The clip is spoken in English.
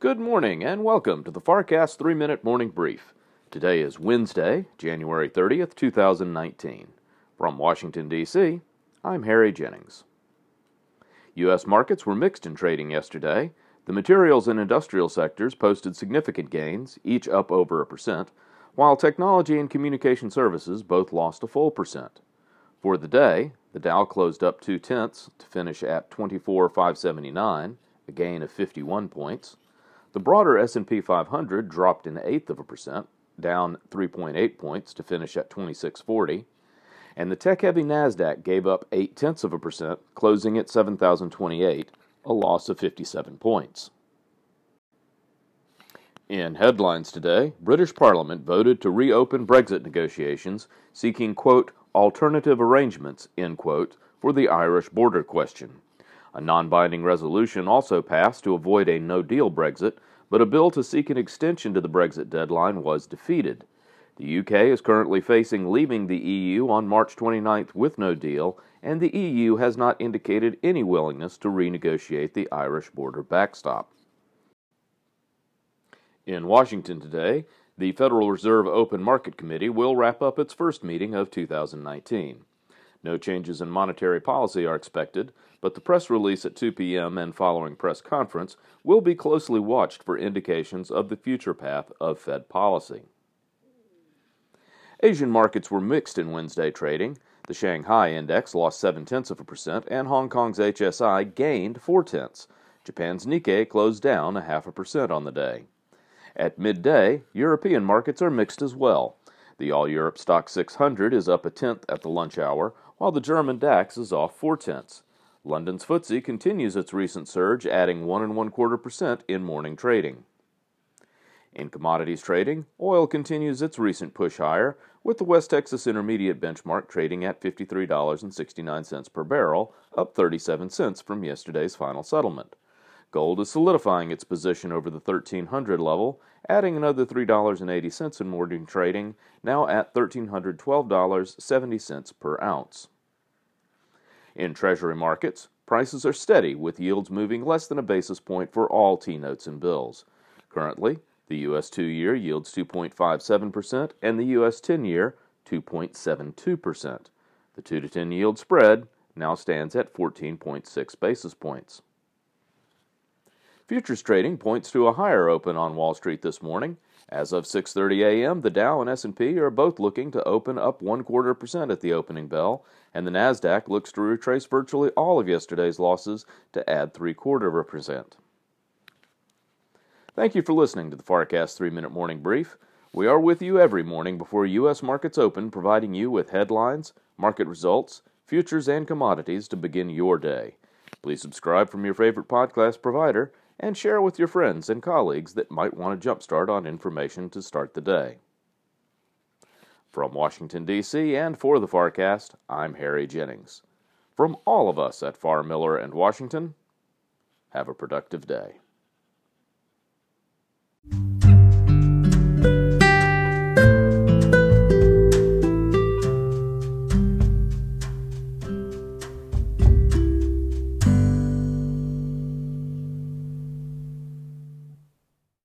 Good morning and welcome to the FarrCast 3 Minute Morning Brief. Today is Wednesday, January 30th, 2019. From Washington, D.C., I'm Harry Jennings. U.S. markets were mixed in trading yesterday. The materials and industrial sectors posted significant gains, each up over a percent, while technology and communication services both lost a full percent. For the day, the Dow closed up two tenths to finish at 24,579, a gain of 51 points. The broader S&P 500 dropped an eighth of a percent, down 3.8 points to finish at 2640, and the tech-heavy Nasdaq gave up eight tenths of a percent, closing at 7,028, a loss of 57 points. In headlines today, British Parliament voted to reopen Brexit negotiations, seeking quote alternative arrangements end quote for the Irish border question. A non binding resolution also passed to avoid a no deal Brexit, but a bill to seek an extension to the Brexit deadline was defeated. The UK is currently facing leaving the EU on March 29th with no deal, and the EU has not indicated any willingness to renegotiate the Irish border backstop. In Washington today, the Federal Reserve Open Market Committee will wrap up its first meeting of 2019. No changes in monetary policy are expected, but the press release at 2 p.m. and following press conference will be closely watched for indications of the future path of Fed policy. Asian markets were mixed in Wednesday trading. The Shanghai index lost 7 tenths of a percent, and Hong Kong's HSI gained 4 tenths. Japan's Nikkei closed down a half a percent on the day. At midday, European markets are mixed as well. The All Europe Stoxx 600 is up a tenth at the lunch hour, while the German DAX is off four tenths. London's FTSE continues its recent surge, adding one and one quarter percent in morning trading. In commodities trading, oil continues its recent push higher, with the West Texas Intermediate benchmark trading at $53.69 per barrel, up 37 cents from yesterday's final settlement. Gold is solidifying its position over the 1300 level, adding another $3.80 in morning trading, now at $1312.70 per ounce. In Treasury markets, prices are steady with yields moving less than a basis point for all T notes and bills. Currently, the US 2 year yields 2.57% and the US 10 year 2.72%. The 2 to 10 yield spread now stands at 14.6 basis points. Futures trading points to a higher open on Wall Street this morning. As of 6:30 a.m., the Dow and S&P are both looking to open up one quarter percent at the opening bell, and the Nasdaq looks to retrace virtually all of yesterday's losses to add three quarter of a percent. Thank you for listening to the FarrCast 3-Minute Morning Brief. We are with you every morning before U.S. markets open, providing you with headlines, market results, futures, and commodities to begin your day. Please subscribe from your favorite podcast provider and share with your friends and colleagues that might want a jumpstart on information to start the day. From Washington, D.C., and for the FarrCast, I'm Harry Jennings. From all of us at Farr Miller and Washington, have a productive day.